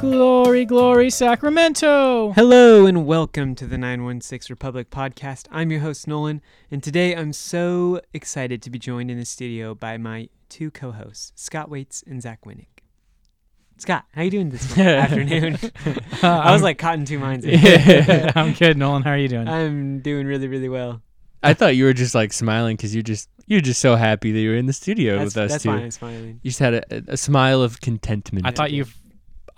Glory, glory, Sacramento. Hello and welcome to the 916 Republic podcast. I'm your host Nolan, and today I'm so excited to be joined in the studio by my two co-hosts, Scott Waits and Zach Winnick. Scott, how are you doing this afternoon? Um, I was like caught in two minds. yeah, I'm good, Nolan. How are you doing? I'm doing really, really well. I thought you were just like smiling because you just you're just so happy that you're in the studio That's, with us that's too. fine. I'm smiling. You just had a, a smile of contentment. I thought you,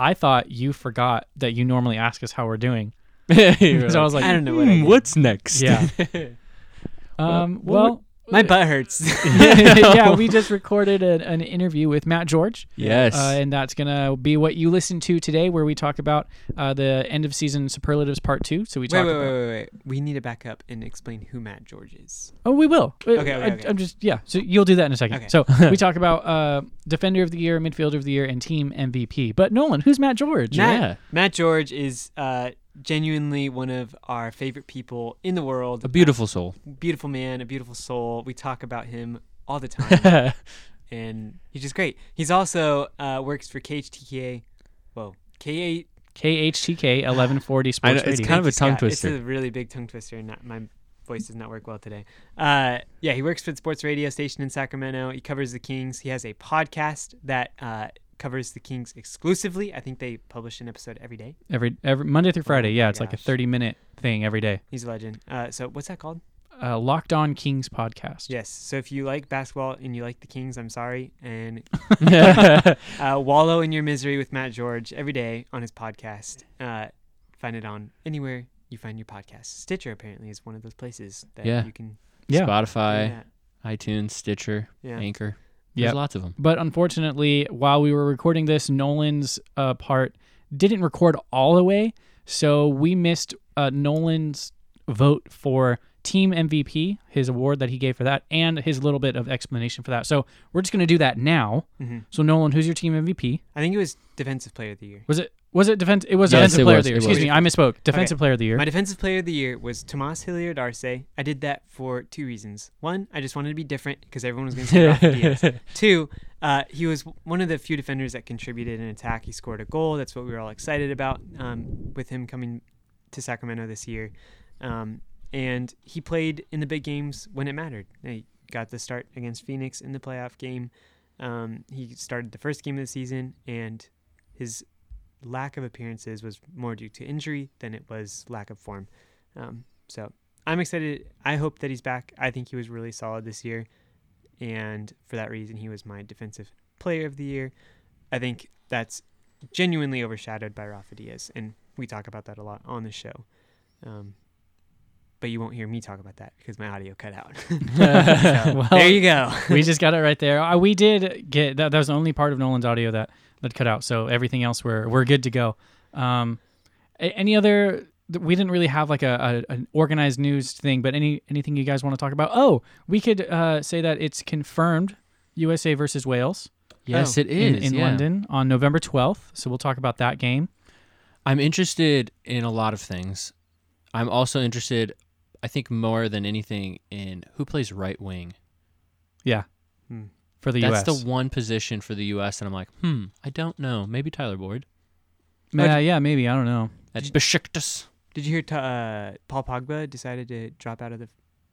I thought you forgot that you normally ask us how we're doing. So I was like, I don't know what I "Hmm, what's next? Yeah. Um. Well, My butt hurts. yeah, we just recorded a, an interview with Matt George. yes. Uh, and that's gonna be what you listen to today, where we talk about uh, the end of season superlatives part two. So we wait, talk wait, about. wait, wait, wait. We need to back up and explain who Matt George is. Oh, we will. Uh, Okay, okay, I, okay. I'm just yeah. So you'll do that in a second. Okay. So we talk about uh, defender of the year, midfielder of the year, and team MVP. But Nolan, who's Matt George? Matt, Yeah. Matt George is uh, genuinely one of our favorite people in the world. a beautiful soul. beautiful man, a beautiful soul. We talk about him all the time, and he's just great. He's also uh, works for KHTK. Whoa, K KHTK 1140 I know, Sports it's Radio. kind of a Scott. tongue twister. It's a really big tongue twister, and not, my voice does not work well today. Uh, yeah, he works for the sports radio station in Sacramento. He covers the Kings. He has a podcast that uh, covers the Kings exclusively. I think they publish an episode every day. every every Monday through Friday. Oh yeah, my it's like a 30 minute thing every day. He's a legend. Uh, so what's that called? Uh, Locked On Kings podcast. Yes. So if you like basketball and you like the Kings, I'm sorry. And uh, wallow in your misery with Matt George every day on his podcast. Uh, find it on anywhere you find your podcast. Stitcher apparently is one of those places that Yeah. you can. Yeah. Spotify, that. iTunes, Stitcher, Yeah. Anchor. There's Yep. lots of them. But unfortunately, while we were recording this, Nolan's uh, part didn't record all the way, so we missed uh, Nolan's vote for team MVP, his award that he gave for that, and his little bit of explanation for that. So we're just gonna do that now. Mhm. So Nolan, who's your team MVP? I think it was defensive player of the year. Was it was it defense? It was Yes, defensive it player was, of the year. it Excuse was. me, I misspoke. Defensive player of the year. My defensive player of the year was Tomas Hilliard Arce. I did that for two reasons. One, I just wanted to be different because everyone was going to say Rafa Diaz. Two, uh, he was one of the few defenders that contributed in attack. He scored a goal. That's what we were all excited about um, with him coming to Sacramento this year. Um, and he played in the big games when it mattered. He got the start against Phoenix in the playoff game. Um, he started the first game of the season, and his lack of appearances was more due to injury than it was lack of form. Um, so I'm excited. I hope that he's back. I think he was really solid this year, and for that reason, he was my defensive player of the year. I think that's genuinely overshadowed by Rafa Diaz, and we talk about that a lot on the show. Um, but you won't hear me talk about that because my audio cut out. So, Well, there you go. we just got it right there. Uh, we did get that. That was the only part of Nolan's audio that that cut out. So everything else we're we're good to go. Um, a- any other? We didn't really have like a, a an organized news thing, but any anything you guys want to talk about? Oh, we could uh, say that it's confirmed USA versus Wales yes, Oh, it in, in yeah. London on November twelfth. So we'll talk about that game. I'm interested in a lot of things. I'm also interested, I think, more than anything, in who plays right wing. Yeah, Hmm. for the U.S.? That's U.S. the one position for the U.S. And I'm like, hmm, I don't know. Maybe Tyler Boyd yeah, yeah, maybe I don't know. at Besiktas. Did you hear t- uh, Paul Pogba decided to drop out of the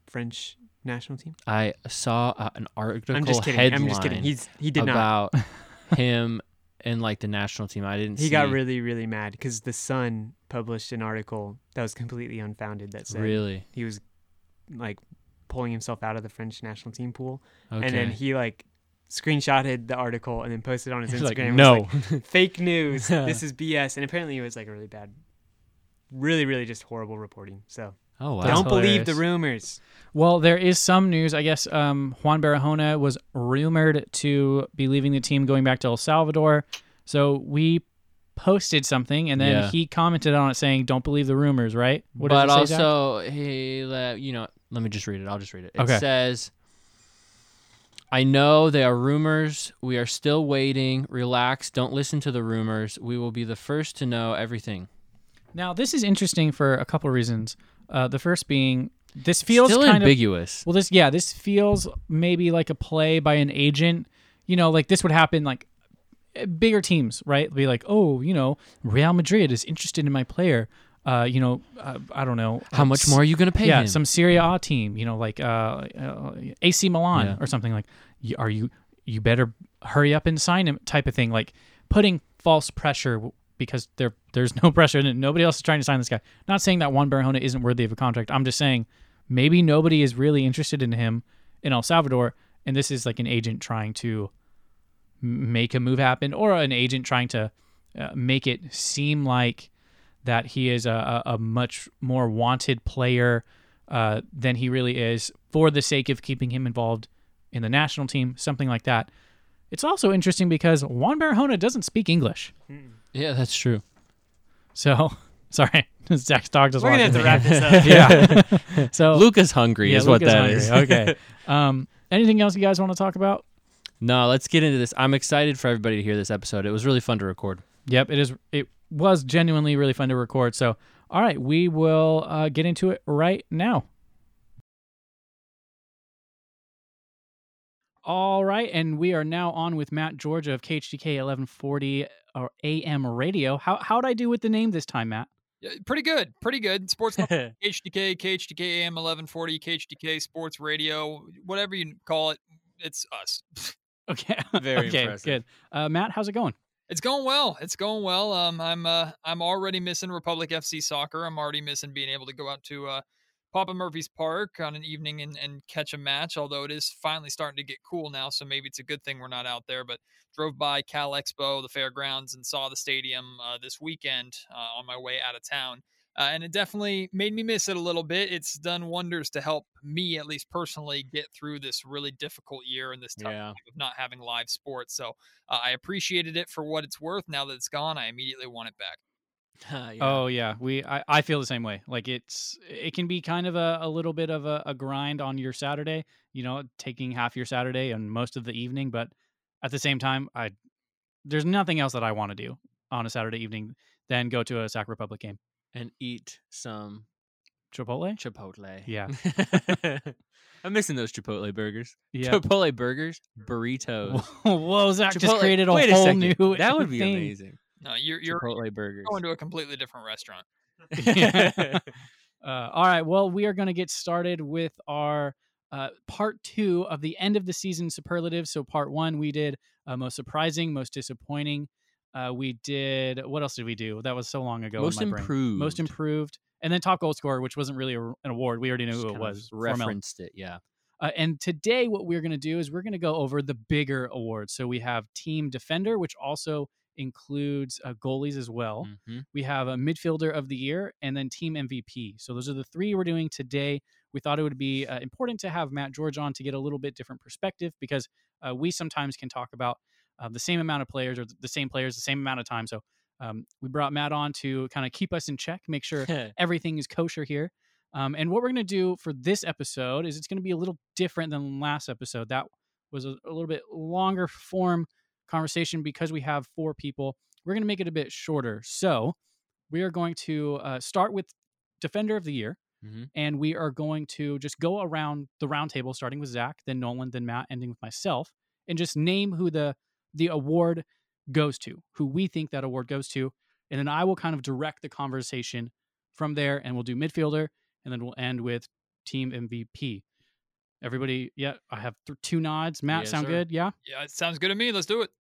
French national team? I saw uh, an article I'm just kidding. headline I'm just kidding. He's he did not. about him and like the national team. I didn't. He see, got really really mad because the Sun published an article that was completely unfounded that said really he was like pulling himself out of the French national team pool, okay. and then he like screenshotted the article and then posted on his He's like, Instagram. no. like, fake news. this is BS. And apparently it was like a really bad, really really just horrible reporting. So oh wow. Don't believe the rumors. Well, there is some news. I guess um, Juan Barahona was rumored to be leaving the team going back to El Salvador. So we posted something and then Yeah. he commented on it saying, Don't believe the rumors, right? What but does it say, Zach? also, he let you know. Let me just read it. I'll just read it. It Okay. says, "I know they are rumors. We are still waiting. Relax. Don't listen to the rumors. We will be the first to know everything." Now, this is interesting for a couple of reasons. Uh, the first being, this feels still kind of ambiguous. Well, this yeah, this feels maybe like a play by an agent. You know, like this would happen like uh, bigger teams, right? Be like, oh, you know, Real Madrid is interested in my player. Uh, you know, uh, I don't know How much more are you going to pay yeah, him? some Serie A team, you know, like uh, AC Milan Yeah. or something like. Are you you better hurry up and sign him? Type of thing, like putting false pressure because there there's no pressure and nobody else is trying to sign this guy. Not saying that Juan Barahona isn't worthy of a contract. I'm just saying maybe nobody is really interested in him in El Salvador, and this is like an agent trying to make a move happen, or an agent trying to uh, make it seem like that he is a, a, much more wanted player uh, than he really is for the sake of keeping him involved in the national team, something like that. It's also interesting because Juan Barahona doesn't speak English. yeah, that's true. So, sorry, Zach's dog just We're gonna have to wrap this up. Yeah. so Luca's hungry yeah, is what Luca's that hungry. is. okay. Um, anything else you guys want to talk about? no, let's get into this. I'm excited for everybody to hear this episode. It was really fun to record. Yep, it is. It was genuinely really fun to record. So, all right, we will uh, get into it right now. All right, and we are now on with Matt George of KHTK 1140 or AM Radio. How how'd I do with the name this time, Matt? Yeah, pretty good, pretty good. Sports KHTK, KHTK AM 1140, KHTK Sports Radio, whatever you call it, it's us. Okay, Very okay, impressive. good. Uh, Matt, how's it going? It's going well. It's going well. Um, I'm uh, I'm already missing Republic FC soccer. I'm already missing being able to go out to uh, Papa Murphy's Park on an evening and, and catch a match. Although it is finally starting to get cool now, so maybe it's a good thing we're not out there. But drove by Cal Expo, the fairgrounds, and saw the stadium uh, this weekend uh, on my way out of town. Uh, and it definitely made me miss it a little bit. It's done wonders to help me, at least personally, get through this really difficult year and this tough Yeah. time of not having live sports. So uh, I appreciated it for what it's worth. Now that it's gone, I immediately want it back. Yeah. Oh yeah, we I, I feel the same way. Like it's it can be kind of a, a little bit of a, a grind on your Saturday, you know, taking half your Saturday and most of the evening, but at the same time, I there's nothing else that I want to do on a Saturday evening than go to a Sac Republic game. and eat some Chipotle? Chipotle. Yeah. I'm missing those Chipotle burgers. Yeah. Chipotle burgers, burritos. Whoa, Zach just created a Wait whole second. new That would be thing. amazing. No, you're you're Chipotle burgers. going to a completely different restaurant. uh, all right. Well, we are going to get started with our uh, part two of the end of the season superlatives. So, part one, we did uh, most surprising, most disappointing. Uh, we did what else did we do? That was so long ago. in Most my brain. improved. most improved, and then top goal scorer, which wasn't really a, an award. We already knew Just who it was. Formel. Referenced it, yeah. Uh, and today, what we're going to do is we're going to go over the bigger awards. So we have team defender, which also includes uh, goalies as well. Mhm. We have a midfielder of the year and then team MVP. So those are the three we're doing today. We thought it would be uh, important to have Matt George on to get a little bit different perspective because uh, we sometimes can talk about uh, the same amount of players or the same players the same amount of time. So um, we brought Matt on to kind of keep us in check, make sure everything is kosher here. Um, and what we're going to do for this episode is it's going to be a little different than last episode. That was a, a little bit longer form conversation because we have four people. We're going to make it a bit shorter. So we are going to uh, start with Defender of the Year, Mhm. and we are going to just go around the roundtable, starting with Zach, then Nolan, then Matt, ending with myself, and just name who the the award goes to, who we think that award goes to, and then I will kind of direct the conversation from there, and we'll do midfielder, and then we'll end with team MVP. Everybody, yeah, I have th- two nods. Matt, Yes, sound sir. good? Yeah. Yeah, it sounds good to me. Let's do it.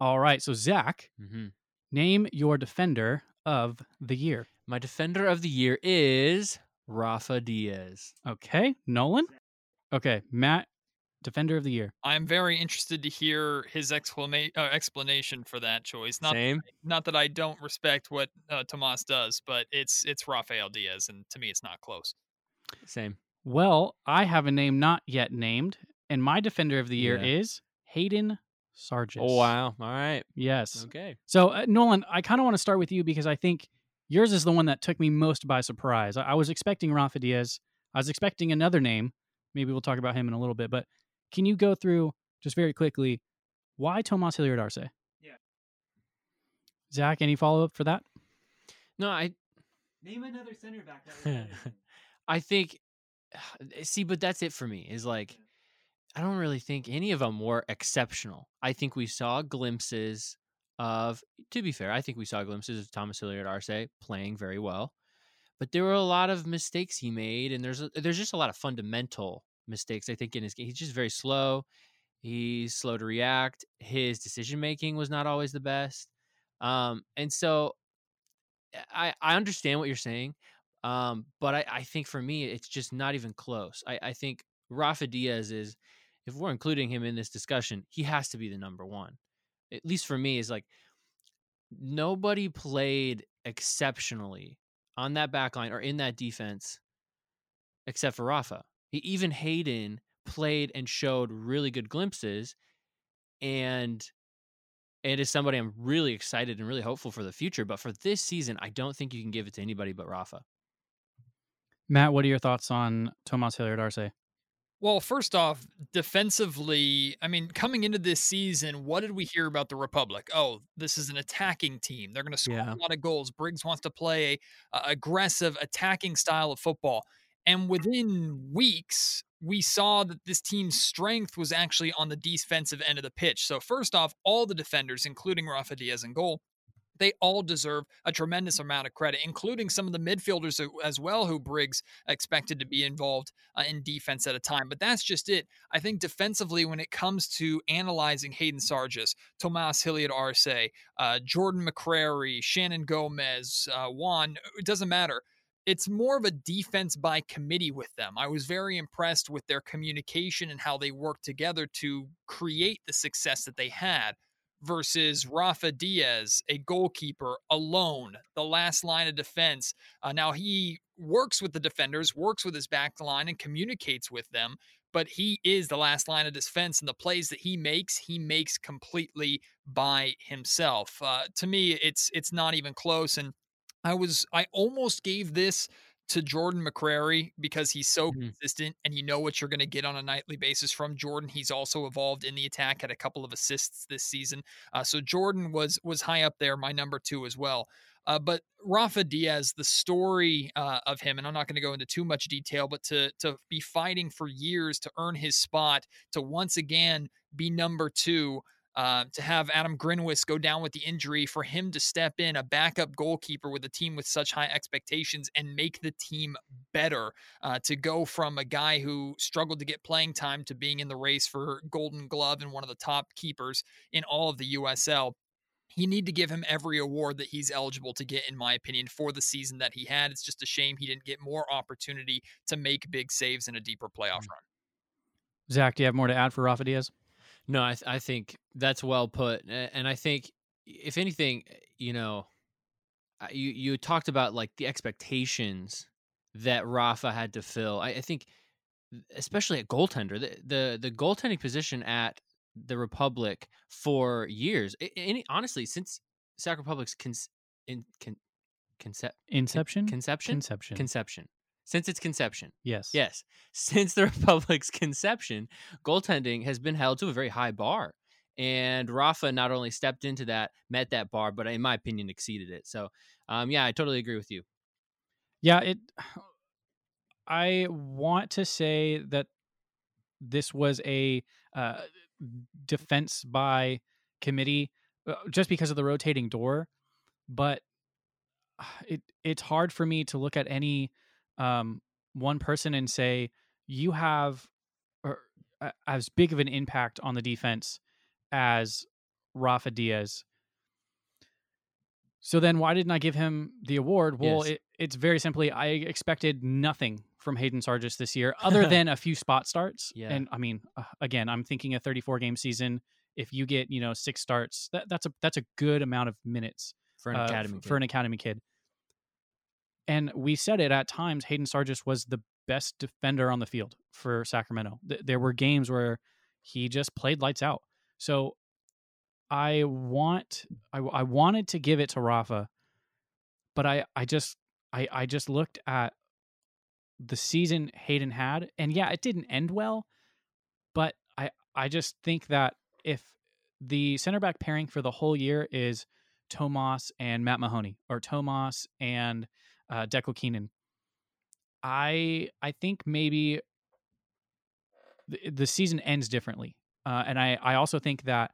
All right. So Zach, Mhm. name your defender of the year. My defender of the year is Rafa Diaz. Okay, Nolan. Okay, Matt, defender of the year. I'm very interested to hear his exclama- uh, explanation for that choice. Not Same. not that I don't respect what uh, Tomas does, but it's it's Rafael Diaz, and to me, it's not close. Same. Well, I have a name not yet named, and my defender of the year Yeah. is Hayden Sargis. Oh wow. All right. Yes. Okay. So, uh, Nolan, I kind of want to start with you because I think yours is the one that took me most by surprise. I, I was expecting Rafa Diaz. I was expecting another name. Maybe we'll talk about him in a little bit. But can you go through just very quickly why Tomas Hilliard Arce? Yeah. Zach, any follow up for that? No, I Name another center back. That I think see, but that's it for me. Is like I don't really think any of them were exceptional. I think we saw glimpses of, to be fair, I think we saw glimpses of Tomas Hilliard Arce playing very well, but there were a lot of mistakes he made, and there's a, there's just a lot of fundamental mistakes. I think in his game, he's just very slow. He's slow to react. His decision making was not always the best, um, and so I I understand what you're saying, um, but I, I think for me it's just not even close. I, I think Rafa Diaz is, if we're including him in this discussion, he has to be the number one at least for me, is like nobody played exceptionally on that back line or in that defense except for Rafa. He, even Hayden played and showed really good glimpses and and is somebody I'm really excited and really hopeful for the future. But for this season, I don't think you can give it to anybody but Rafa. Matt, what are your thoughts on Tomas Hilliard Arce? Well, first off, defensively, I mean, coming into this season, what did we hear about the Republic? Oh, this is an attacking team. They're going to score Yeah. a lot of goals. Briggs wants to play a, a aggressive, attacking style of football. And within weeks, we saw that this team's strength was actually on the defensive end of the pitch. So, first off, all the defenders, including Rafa Diaz in goal, they all deserve a tremendous amount of credit, including some of the midfielders as well, who Briggs expected to be involved uh, in defense at a time. But that's just it. I think defensively, when it comes to analyzing Hayden Sargis, Tomas Hilliard Arce, uh, Jordan McCrary, Shannon Gomez, uh, Juan, it doesn't matter. It's more of a defense by committee with them. I was very impressed with their communication and how they worked together to create the success that they had versus Rafa Diaz, a goalkeeper alone, the last line of defense. Uh, now he works with the defenders, works with his back line, and communicates with them. But he is the last line of defense, and the plays that he makes, he makes completely by himself. Uh, to me, it's it's not even close. And I was I almost gave this to Jordan McCrary because he's so Mhm. consistent and you know what you're going to get on a nightly basis from Jordan. He's also evolved in the attack, had a couple of assists this season. Uh, so Jordan was was high up there, my number two as well. Uh, but Rafa Diaz, the story uh, of him, and I'm not going to go into too much detail, but to to be fighting for years to earn his spot, to once again be number two, uh, to have Adam Grinwis go down with the injury, for him to step in, a backup goalkeeper with a team with such high expectations and make the team better, uh, to go from a guy who struggled to get playing time to being in the race for Golden Glove and one of the top keepers in all of the USL. You need to give him every award that he's eligible to get, in my opinion, for the season that he had. It's just a shame he didn't get more opportunity to make big saves in a deeper playoff Mm. run. Zach, do you have more to add for Rafa Diaz? No, I, th- I think that's well put, and I think if anything, eh, you know, you you talked about like the expectations that Rafa had to fill. I, I think, especially at goaltender, the, the the goaltending position at the Republic for years, any honestly since Sac Republic's cons, in, con, concep, Inception? conception Conception. conception since its conception. yes. Yes. Since the Republic's conception, goaltending has been held to a very high bar. And Rafa not only stepped into that, met that bar, but in my opinion, exceeded it. So, um, yeah, I totally agree with you. Yeah, it. I want to say that this was a uh, defense by committee, uh, just because of the rotating door, but it it's hard for me to look at any um, one person and say you have or, uh, as big of an impact on the defense as Rafa Diaz. So then, why didn't I give him the award? Well, Yes. it, it's very simply I expected nothing from Hayden Sargis this year, other than a few spot starts. Yeah. And I mean, uh, again, I'm thinking a 34 game season. If you get you know six starts, that, that's a that's a good amount of minutes For an uh, academy. f- for an academy kid. And we said it at times. Hayden Sargis was the best defender on the field for Sacramento. Th- there were games where he just played lights out. So I want I, I wanted to give it to Rafa, but I I just I I just looked at the season Hayden had, and yeah, it didn't end well, but I I just think that if the center back pairing for the whole year is Tomas and Matt Mahoney, or Tomas and uh, Dekel Keinan, I I think maybe the, the season ends differently. Uh, and I, I also think that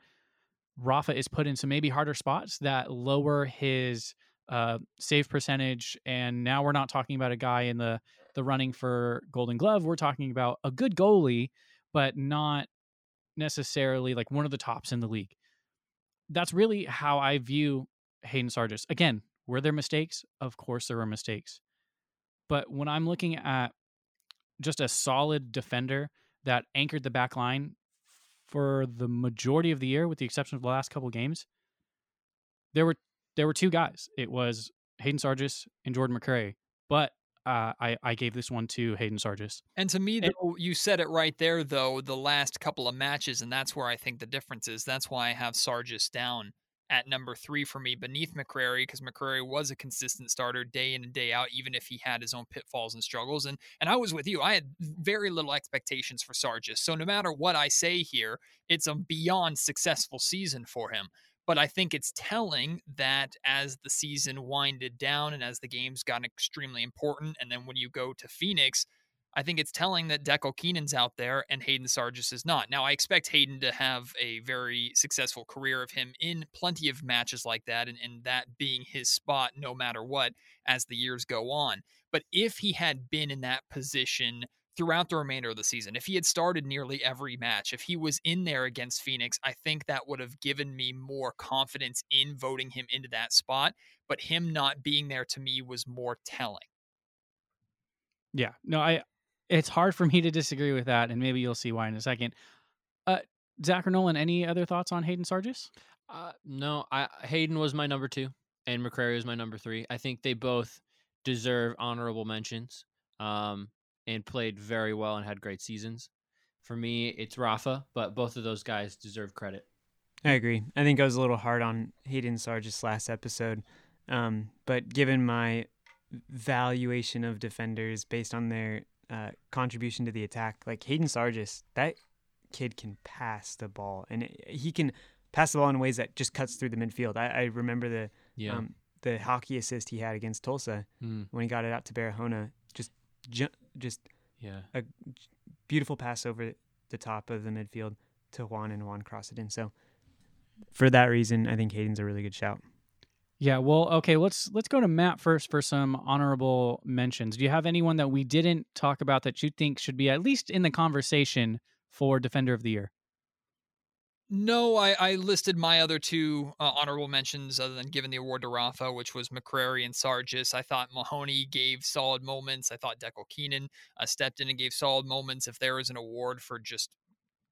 Rafa is put in some maybe harder spots that lower his uh, save percentage. And now we're not talking about a guy in the the running for Golden Glove. We're talking about a good goalie, but not necessarily like one of the tops in the league. That's really how I view Hayden Sargis. Again, were there mistakes? Of course, there were mistakes. But when I'm looking at just a solid defender that anchored the back line for the majority of the year, with the exception of the last couple of games, there were there were two guys. It was Hayden Sargis and Jordan McCrary. But uh, I, I gave this one to Hayden Sargis. And to me, though, you said it right there, though, the last couple of matches, and that's where I think the difference is. That's why I have Sargis down at number three for me beneath McCrary, because McCrary was a consistent starter day in and day out, even if he had his own pitfalls and struggles. And and I was with you. I had very little expectations for Sargis. So no matter what I say here, it's a beyond successful season for him. But I think it's telling that as the season winded down and as the games got extremely important, and then when you go to Phoenix, I think it's telling that Dekel Keinan's out there and Hayden Sargis is not. Now, I expect Hayden to have a very successful career of him in plenty of matches like that, and, and that being his spot no matter what as the years go on. But if he had been in that position throughout the remainder of the season. If he had started nearly every match, if he was in there against Phoenix, I think that would have given me more confidence in voting him into that spot. But him not being there to me was more telling. Yeah, no, I. It's hard for me to disagree with that, and maybe you'll see why in a second. Uh, Zach or Nolan, any other thoughts on Hayden Sargis? Uh, no, I Hayden was my number two, and McCrary was my number three. I think they both deserve honorable mentions. Um, and played very well and had great seasons. For me, it's Rafa, but both of those guys deserve credit. I agree. I think I was a little hard on Hayden Sargis last episode, um, but given my valuation of defenders based on their uh, contribution to the attack, like Hayden Sargis, that kid can pass the ball, and he can pass the ball in ways that just cuts through the midfield. I, I remember the yeah. um, the hockey assist he had against Tulsa mm. when he got it out to Barahona. Just ju- just yeah, a beautiful pass over the top of the midfield to Juan and Juan cross it in. So for that reason, I think Hayden's a really good shout. Yeah, well, okay, let's let's go to Matt first for some honorable mentions. Do you have anyone that we didn't talk about that you think should be at least in the conversation for Defender of the Year? No, I, I listed my other two uh, honorable mentions other than giving the award to Rafa, which was McCrary and Sargis. I thought Mahoney gave solid moments. I thought Dekel Keinan uh, stepped in and gave solid moments. If there was an award for just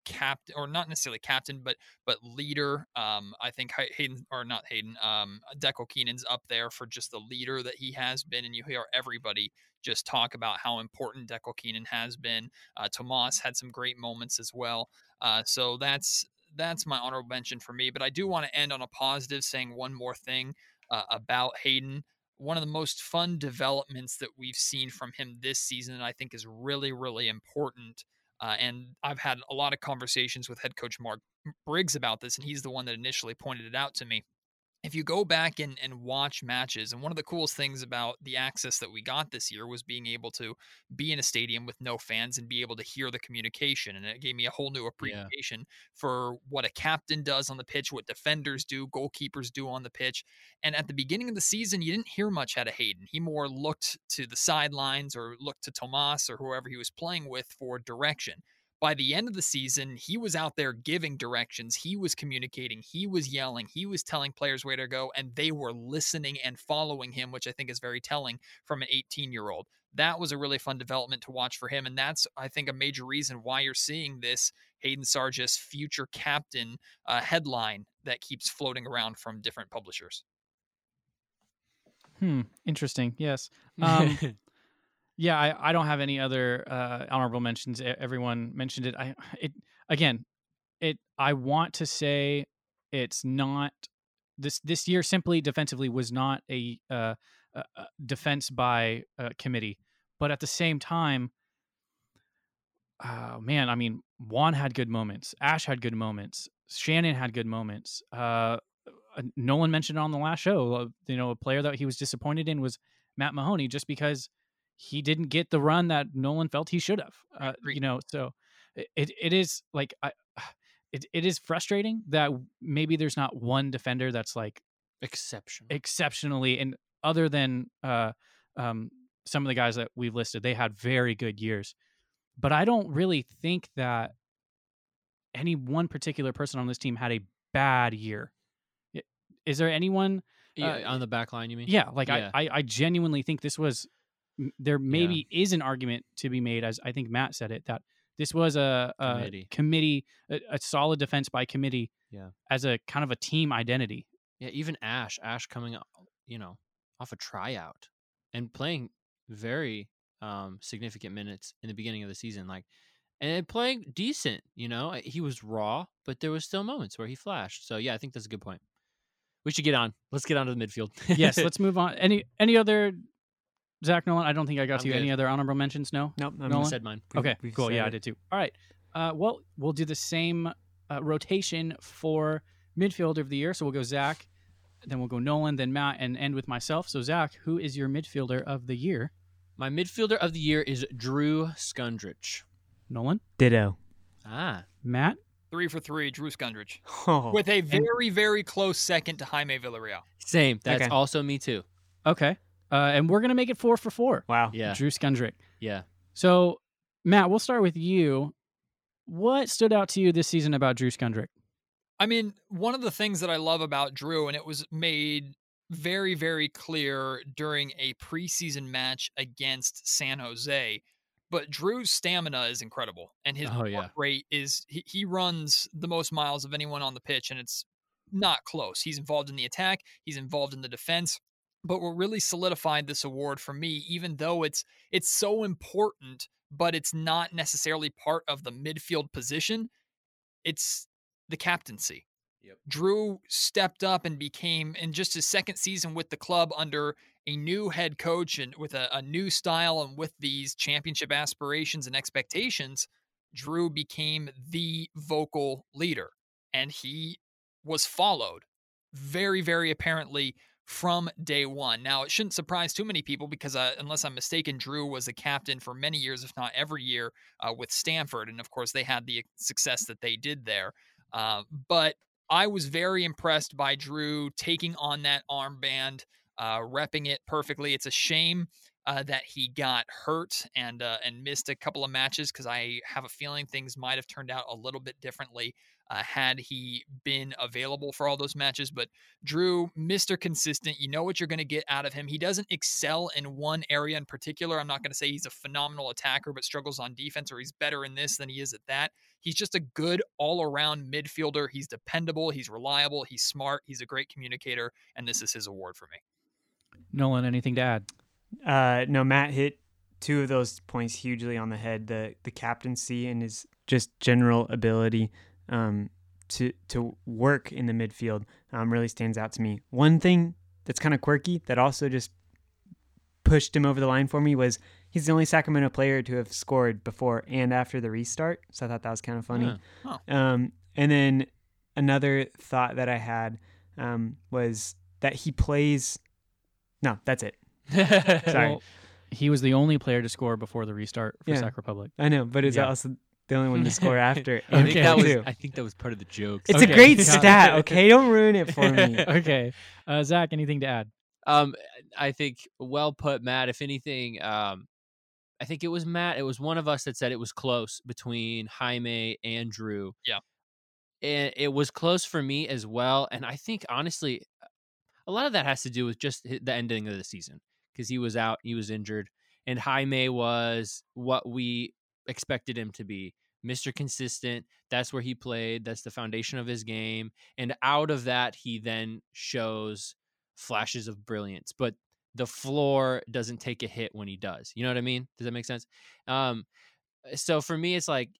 captain or not necessarily captain but but leader um i think hayden or not hayden um dekel keinan's up there for just the leader that he has been and you hear everybody just talk about how important dekel keinan has been uh tomas had some great moments as well uh so that's that's my honorable mention for me. But I do want to end on a positive, saying one more thing uh, about Hayden. One of the most fun developments that we've seen from him this season, and I think is really, really important. Uh, and I've had a lot of conversations with head coach Mark Briggs about this, and he's the one that initially pointed it out to me if you go back and, and watch matches, and one of the coolest things about the access that we got this year was being able to be in a stadium with no fans and be able to hear the communication. And it gave me a whole new appreciation yeah. for what a captain does on the pitch, what defenders do, goalkeepers do on the pitch. And at the beginning of the season, you didn't hear much out of Hayden. He more looked to the sidelines or looked to Tomas or whoever he was playing with for direction by the end of the season, he was out there giving directions. He was communicating. He was yelling. He was telling players where to go, and they were listening and following him, which I think is very telling from an 18 year old. That was a really fun development to watch for him. And that's, I think, a major reason why you're seeing this Hayden Sargis future captain uh, headline that keeps floating around from different publishers. Hmm. Interesting. Yes. Um, Yeah, I, I don't have any other uh, honorable mentions. Everyone mentioned it. I it again, it. I want to say it's not this this year. Simply defensively was not a, uh, a defense by committee, but at the same time, oh man, I mean, Juan had good moments. Ash had good moments. Shannon had good moments. Uh, Nolan mentioned on the last show. Uh, you know, a player that he was disappointed in was Matt Mahoney, just because he didn't get the run that Nolan felt he should have. Uh, you know, so it it, is like I, it, it is frustrating that maybe there's not one defender that's like Exceptional. exceptionally and other than uh um some of the guys that we've listed they had very good years but i don't really think that any one particular person on this team had a bad year is there anyone yeah, uh, on the back line, you mean? yeah like Yeah. I, I i genuinely think this was there maybe is an argument to be made as i think matt said it that this was a, a Committee. committee a, a solid defense by committee Yeah. as a kind of a team identity Yeah, even Ash, Ash coming, you know, off a tryout and playing very um significant minutes in the beginning of the season, like, and playing decent. You know, Uh, he was raw, but there was still moments where he flashed. So yeah, I think that's a good point. We should get on. Let's get on to the midfield. yes let's move on any any other zach nolan i don't think i got I'm to you. any other honorable mentions no Nope. I'm Nolan? said mine. We've- okay we've cool said yeah i did too all right uh, well we'll do the same uh, rotation for midfielder of the year so we'll go zach then we'll go nolan then matt and end with myself so zach who is your midfielder of the year My midfielder of the year is Drew Skundrich. nolan Ditto. Ah, matt Three for three, Drew Skundrich. Oh, With a very, very close second to Jaime Villarreal. same. That's Okay. also me too. okay uh, and we're gonna make it four for four wow. Yeah, drew skundrich yeah. so matt we'll start with you what stood out to you this season about drew skundrich I mean, one of the things that I love about Drew, and it was made very, very clear during a preseason match against San Jose, but Drew's stamina is incredible, and his Oh, work yeah. rate is he, he runs the most miles of anyone on the pitch, and it's not close. He's involved in the attack, he's involved in the defense. But what really solidified this award for me, even though it's it's so important, but it's not necessarily part of the midfield position, it's the captaincy. Yep. Drew stepped up and became in just his second season with the club under a new head coach and with a, a new style and with these championship aspirations and expectations, Drew became the vocal leader. And he was followed very, very apparently from day one. Now, it shouldn't surprise too many people because, uh, unless I'm mistaken, Drew was a captain for many years, if not every year, uh, with Stanford. And of course, they had the success that they did there. Uh, but I was very impressed by Drew taking on that armband, uh, repping it perfectly. It's a shame uh, that he got hurt and uh, and missed a couple of matches because I have a feeling things might have turned out a little bit differently uh, had he been available for all those matches. But Drew, Mr. Consistent, you know what you're going to get out of him. He doesn't excel in one area in particular. I'm not going to say he's a phenomenal attacker, but struggles on defense, or he's better in this than he is at that. He's just a good all around midfielder. He's dependable, he's reliable, he's smart, he's a great communicator, and this is his award for me. nolan anything to add Uh, no, Matt hit two of those points hugely on the head. The the captaincy and his just general ability um, to to work in the midfield um, really stands out to me. One thing that's kind of quirky that also just pushed him over the line for me was he's the only Sacramento player to have scored before and after the restart. So I thought that was kind of funny. Huh. Um, and then another thought that I had um, was that he plays. No, that's it. Sorry. Well, he was the only player to score before the restart for Yeah. Sac Republic. I know, but is Yeah. also the only one to score after. I think Okay. that was. I think that was part of the joke. It's Okay. a great Got it. stat. Okay, don't ruin it for me. okay, uh, Zach, anything to add? Um, I think well put, Matt. If anything, um, I think it was Matt. It was one of us that said it was close between Jaime and Drew. Yeah. and it was close for me as well. And I think honestly, a lot of that has to do with just hi- the ending of the season because he was out, he was injured, and Jaime was what we expected him to be. Mr. Consistent. That's where he played. That's the foundation of his game. And out of that, he then shows flashes of brilliance, but the floor doesn't take a hit when he does. You know what I mean? Does that make sense? Um, so for me, it's like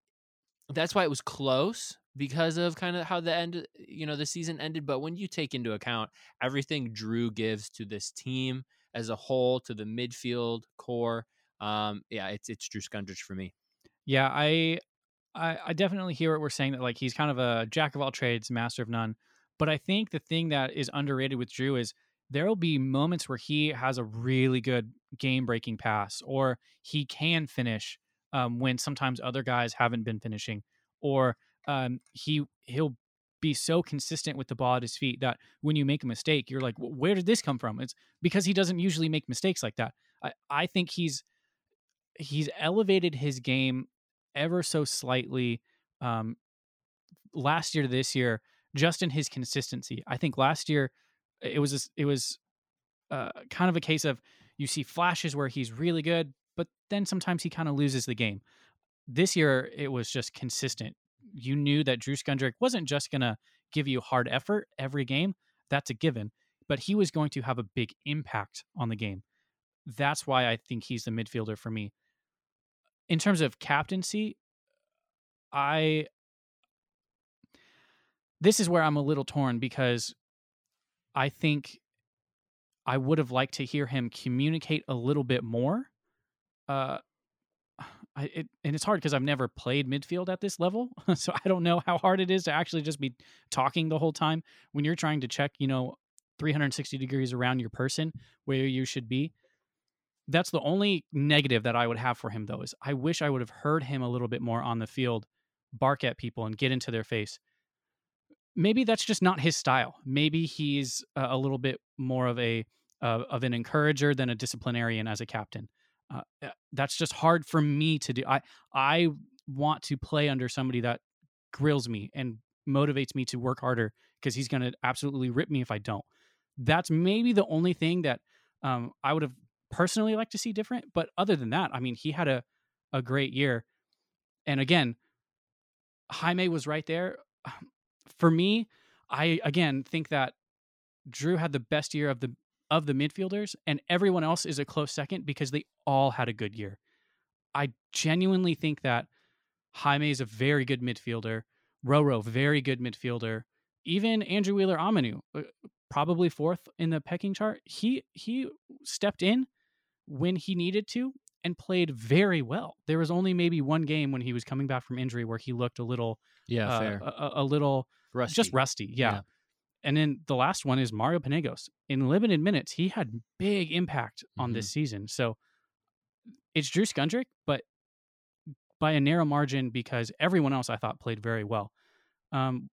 that's why it was close because of kind of how the end, you know, the season ended. But when you take into account everything Drew gives to this team as a whole, to the midfield core, um, yeah, it's it's Drew Skundrich for me. Yeah, I, I, I definitely hear what we're saying that like he's kind of a jack of all trades, master of none. But I think the thing that is underrated with Drew is there will be moments where he has a really good game breaking pass or he can finish um, when sometimes other guys haven't been finishing, or um, he he'll be so consistent with the ball at his feet that when you make a mistake, you're like, where did this come from? It's because he doesn't usually make mistakes like that. I, I think he's he's elevated his game ever so slightly um, last year to this year, just in his consistency. I think last year it was it was uh, kind of a case of you see flashes where he's really good, but then sometimes he kind of loses the game. This year it was just consistent. You knew that Drew Skundrich wasn't just going to give you hard effort every game. That's a given, but he was going to have a big impact on the game. That's why I think he's the midfielder for me. In terms of captaincy, I this is where I'm a little torn because I think I would have liked to hear him communicate a little bit more. Uh, I, it, and it's hard because I've never played midfield at this level, so I don't know how hard it is to actually just be talking the whole time when you're trying to check, you know, 360 degrees around your person where you should be. That's the only negative that I would have for him, though, is I wish I would have heard him a little bit more on the field, bark at people and get into their face maybe that's just not his style. Maybe he's a, little bit more of a uh, of an encourager than a disciplinarian as a captain. Uh, uh, that's just hard for me to do. I I want to play under somebody that grills me and motivates me to work harder because he's going to absolutely rip me if I don't. That's maybe the only thing that um, I would have personally liked to see different. But other than that, I mean, he had a a great year. And again, Jaime was right there for me, I again think that Drew had the best year of the of the midfielders, and everyone else is a close second because they all had a good year. I genuinely think that Jaime is a very good midfielder. Roro, very good midfielder. Even Andrew Wheeler Omiunu, uh, probably fourth in the pecking chart. He he stepped in when he needed to and played very well. There was only maybe one game when he was coming back from injury where he looked a little yeah, uh, fair. A, a, little rusty. just rusty. Yeah. Yeah. And then the last one is Mario Panagos. In limited minutes, he had big impact on this season. So it's Drew Skundrich, but by a narrow margin because everyone else I thought played very well. Um,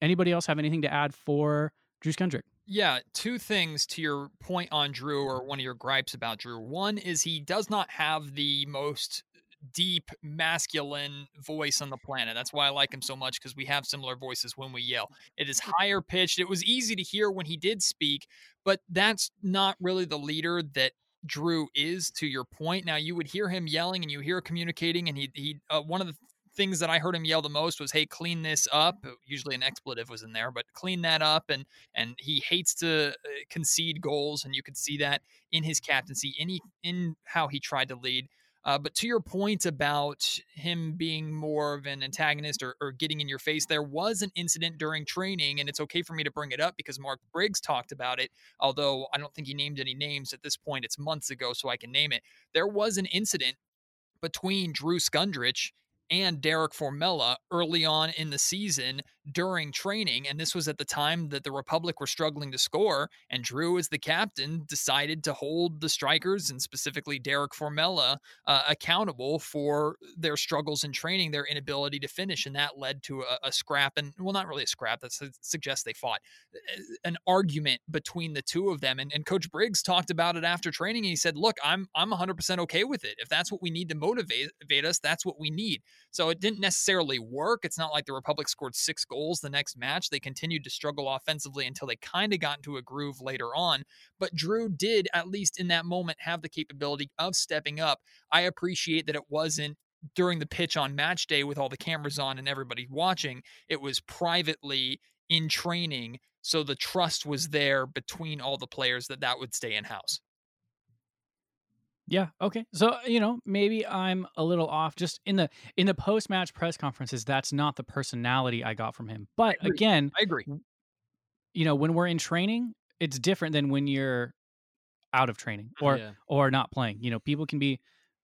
anybody else have anything to add for Drew Skundrich? Yeah, two things to your point on Drew, or one of your gripes about Drew. One is he does not have the most deep masculine voice on the planet. That's why I like him so much because we have similar voices when we yell. It is higher pitched. It was easy to hear when he did speak, but that's not really the leader that Drew is to your point. Now you would hear him yelling and you hear communicating and he he uh, one of the things that I heard him yell the most was, "Hey, clean this up." Uh, usually an expletive was in there, but clean that up. And and he hates to uh, concede goals, and you could see that in his captaincy, in he, in how he tried to lead. Uh, but to your point about him being more of an antagonist or, or, getting in your face, there was an incident during training, and it's okay for me to bring it up because Mark Briggs talked about it. Although I don't think he named any names at this point, it's months ago, so I can name it. There was an incident between Drew Skundrich and Derek Formella early on in the season during training. And this was at the time that the Republic were struggling to score. And Drew, as the captain, decided to hold the strikers and specifically Derek Formella uh, accountable for their struggles in training, their inability to finish. And that led to a, a scrap. And well, not really a scrap, that su- suggests they fought, uh, an argument between the two of them. And, and Coach Briggs talked about it after training. And he said, Look, I'm, I'm 100% okay with it. If that's what we need to motivate us, that's what we need. So it didn't necessarily work. It's not like the Republic scored six goals the next match. They continued to struggle offensively until they kind of got into a groove later on. But Drew did, at least in that moment, have the capability of stepping up. I appreciate that it wasn't during the pitch on match day with all the cameras on and everybody watching. It was privately in training. So the trust was there between all the players that that would stay in house. Yeah. Okay. So you know, maybe I'm a little off. Just in the in the post match press conferences, that's not the personality I got from him. But I again, I agree. You know, when we're in training, it's different than when you're out of training or Yeah. or not playing. You know, people can be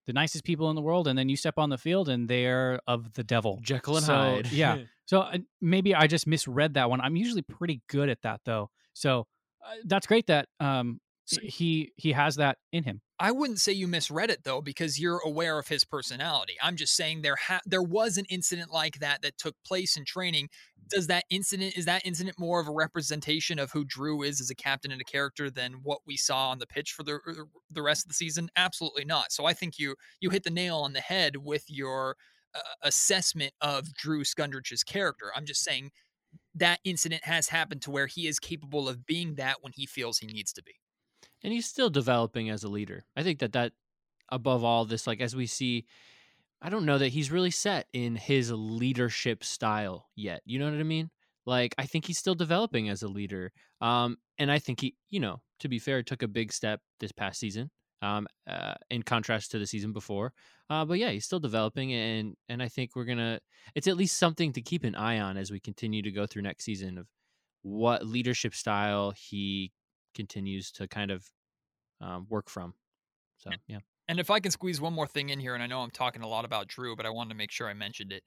the nicest people in the world, and then you step on the field and they're of the devil. Jekyll and So, Hyde. yeah. So uh, maybe I just misread that one. I'm usually pretty good at that though. So uh, that's great that um, s- he he has that in him. I wouldn't say you misread it though, because you're aware of his personality. I'm just saying there ha- there was an incident like that that took place in training. Does that incident is that incident more of a representation of who Drew is as a captain and a character than what we saw on the pitch for the er, the rest of the season? Absolutely not. So I think you you hit the nail on the head with your uh, assessment of Drew Skundrich's character. I'm just saying that incident has happened to where he is capable of being that when he feels he needs to be. And he's still developing as a leader. I think that that above all this, like as we see, I don't know that he's really set in his leadership style yet. You know what I mean? Like I think he's still developing as a leader. Um, and I think he, you know, to be fair, took a big step this past season. Um, uh, in contrast to the season before. Uh, but yeah, he's still developing, and and I think we're gonna. It's at least something to keep an eye on as we continue to go through next season of what leadership style he continues to kind of um, work from. So yeah, And if I can squeeze one more thing in here, and I know I'm talking a lot about Drew, but I wanted to make sure I mentioned it.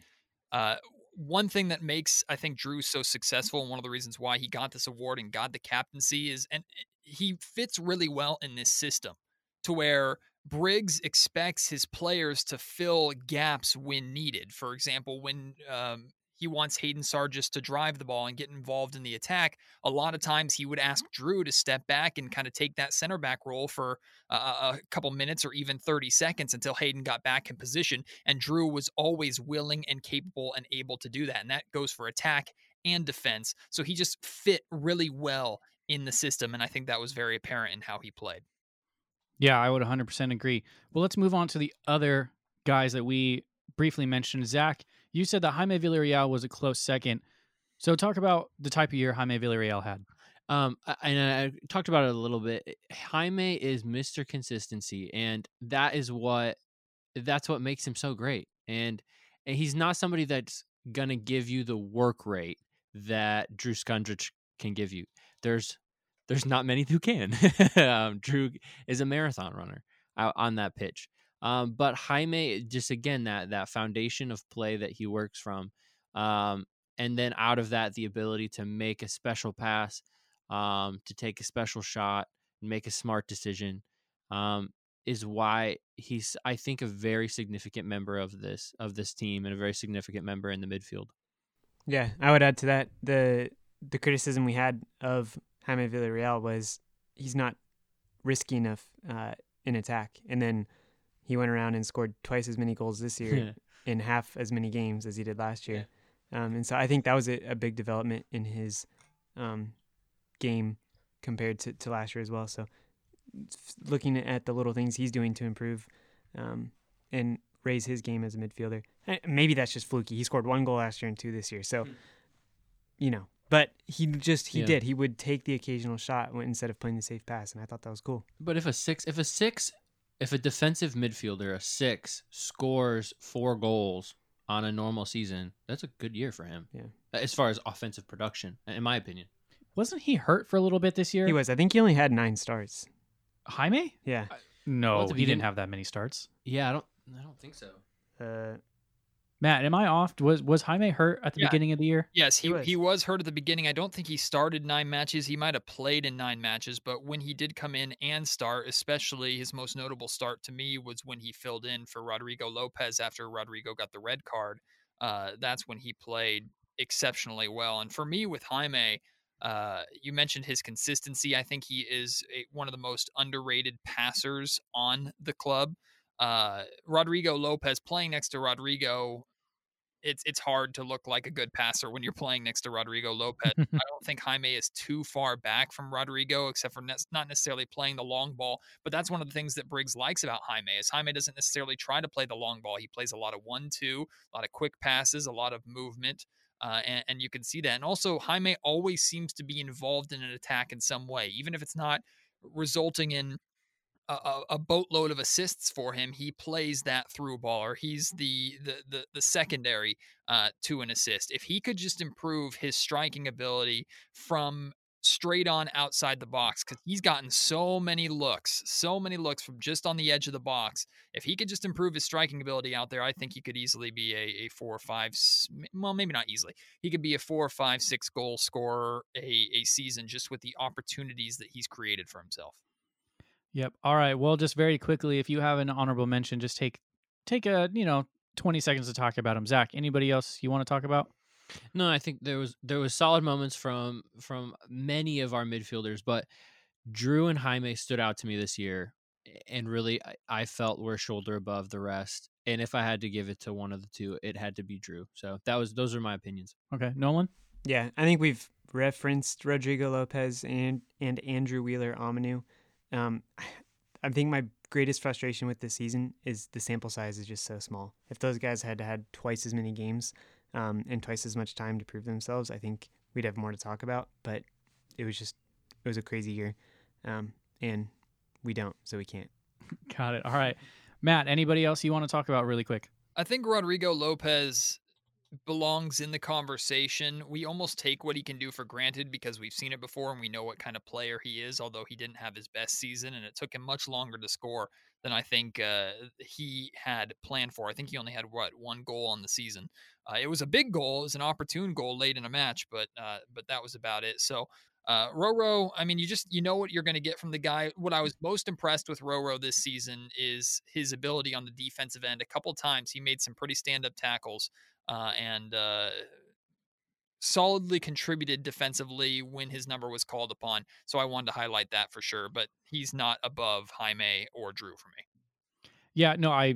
Uh, one thing that makes I think Drew so successful, and one of the reasons why he got this award and got the captaincy is, and he fits really well in this system, to where Briggs expects his players to fill gaps when needed. For example, when um, he wants Hayden Sargis to drive the ball and get involved in the attack, a lot of times he would ask Drew to step back and kind of take that center back role for uh, a couple minutes or even 30 seconds until Hayden got back in position. And Drew was always willing and capable and able to do that. And that goes for attack and defense. So he just fit really well in the system. And I think that was very apparent in how he played. Yeah, I would 100% agree. Well, let's move on to the other guys that we briefly mentioned. Zach, you said that Jaime Villarreal was a close second. So talk about the type of year Jaime Villarreal had. um, and I talked about it a little bit. Jaime is Mister Consistency, and that is what that's what makes him so great. And, and he's not somebody that's gonna give you the work rate that Drew Skundrich can give you. There's there's not many who can. um, Drew is a marathon runner out on that pitch. Um, but Jaime, just again that that foundation of play that he works from, um, and then out of that, the ability to make a special pass, um, to take a special shot, and make a smart decision, um, is why he's I think a very significant member of this of this team and a very significant member in the midfield. Yeah, I would add to that the the criticism we had of Jaime Villarreal was he's not risky enough uh, in attack, and then he went around and scored twice as many goals this year in half as many games as he did last year. Um, and so I think that was a, a big development in his um, game compared to, to last year as well. So looking at the little things he's doing to improve um, and raise his game as a midfielder. Eh, Maybe that's just fluky. He scored one goal last year and two this year. So, you know, but he just, he Yeah. did. He would take the occasional shot instead of playing the safe pass. And I thought that was cool. But if a six, if a six, if a defensive midfielder, a six, scores four goals on a normal season, that's a good year for him. Yeah. As far as offensive production, in my opinion. Wasn't he hurt for a little bit this year? He was. I think he only had nine starts. Jaime? Yeah. No, Well, he didn't have that many starts. Yeah, I don't, I don't think so. Uh, Matt, am I off? Was was Jaime hurt at the Yeah. beginning of the year? Yes, He he, was. he was hurt at the beginning. I don't think he started nine matches. He might have played in nine matches, but when he did come in and start, especially his most notable start to me was when he filled in for Rodrigo Lopez after Rodrigo got the red card. Uh, that's when he played exceptionally well. And for me, with Jaime, uh, you mentioned his consistency. I think he is a, one of the most underrated passers on the club. Uh, Rodrigo Lopez playing next to Rodrigo it's it's hard to look like a good passer when you're playing next to Rodrigo Lopez. I don't think Jaime is too far back from Rodrigo, except for ne- not necessarily playing the long ball. But that's one of the things that Briggs likes about Jaime is Jaime doesn't necessarily try to play the long ball. He plays a lot of one-two, a lot of quick passes, a lot of movement. Uh, and, and you can see that. And also, Jaime always seems to be involved in an attack in some way, even if it's not resulting in a, a, boatload of assists for him. He plays that through ball, or he's the the the, the secondary uh, to an assist. If he could just improve his striking ability from straight on outside the box, because he's gotten so many looks, so many looks from just on the edge of the box. If he could just improve his striking ability out there, I think he could easily be a, a four or five. Well, maybe not easily. He could be a four or five, six goal scorer a, a season just with the opportunities that he's created for himself. Yep. All right. Well, just very quickly, if you have an honorable mention, just take take a you know twenty seconds to talk about him. Zach, anybody else you want to talk about? No, I think there was there was solid moments from from many of our midfielders, but Drew and Jaime stood out to me this year, and really I, I felt were shoulder above the rest. And if I had to give it to one of the two, it had to be Drew. So that was those are my opinions. Okay, Nolan. Yeah, I think we've referenced Rodrigo Lopez and and Andrew Wheeler Omiunu. Um, I think my greatest frustration with this season is the sample size is just so small. If those guys had had twice as many games um, and twice as much time to prove themselves, I think we'd have more to talk about. But it was just it was a crazy year, um, and we don't, so we can't. Got it. All right, Matt. Anybody else you want to talk about really quick? I think Rodrigo Lopez belongs in the conversation. We almost take what he can do for granted because we've seen it before and we know what kind of player he is, although he didn't have his best season and it took him much longer to score than I think uh, he had planned for. I think he only had what one goal on the season. Uh, it was a big goal, it was an opportune goal late in a match, but uh, but that was about it. So uh, Roro, I mean, you just you know what you're going to get from the guy. What I was most impressed with Roro this season is his ability on the defensive end. A couple times he made some pretty stand up tackles uh, and uh, solidly contributed defensively when his number was called upon. So I wanted to highlight that for sure. But he's not above Jaime or Drew for me. Yeah, no, I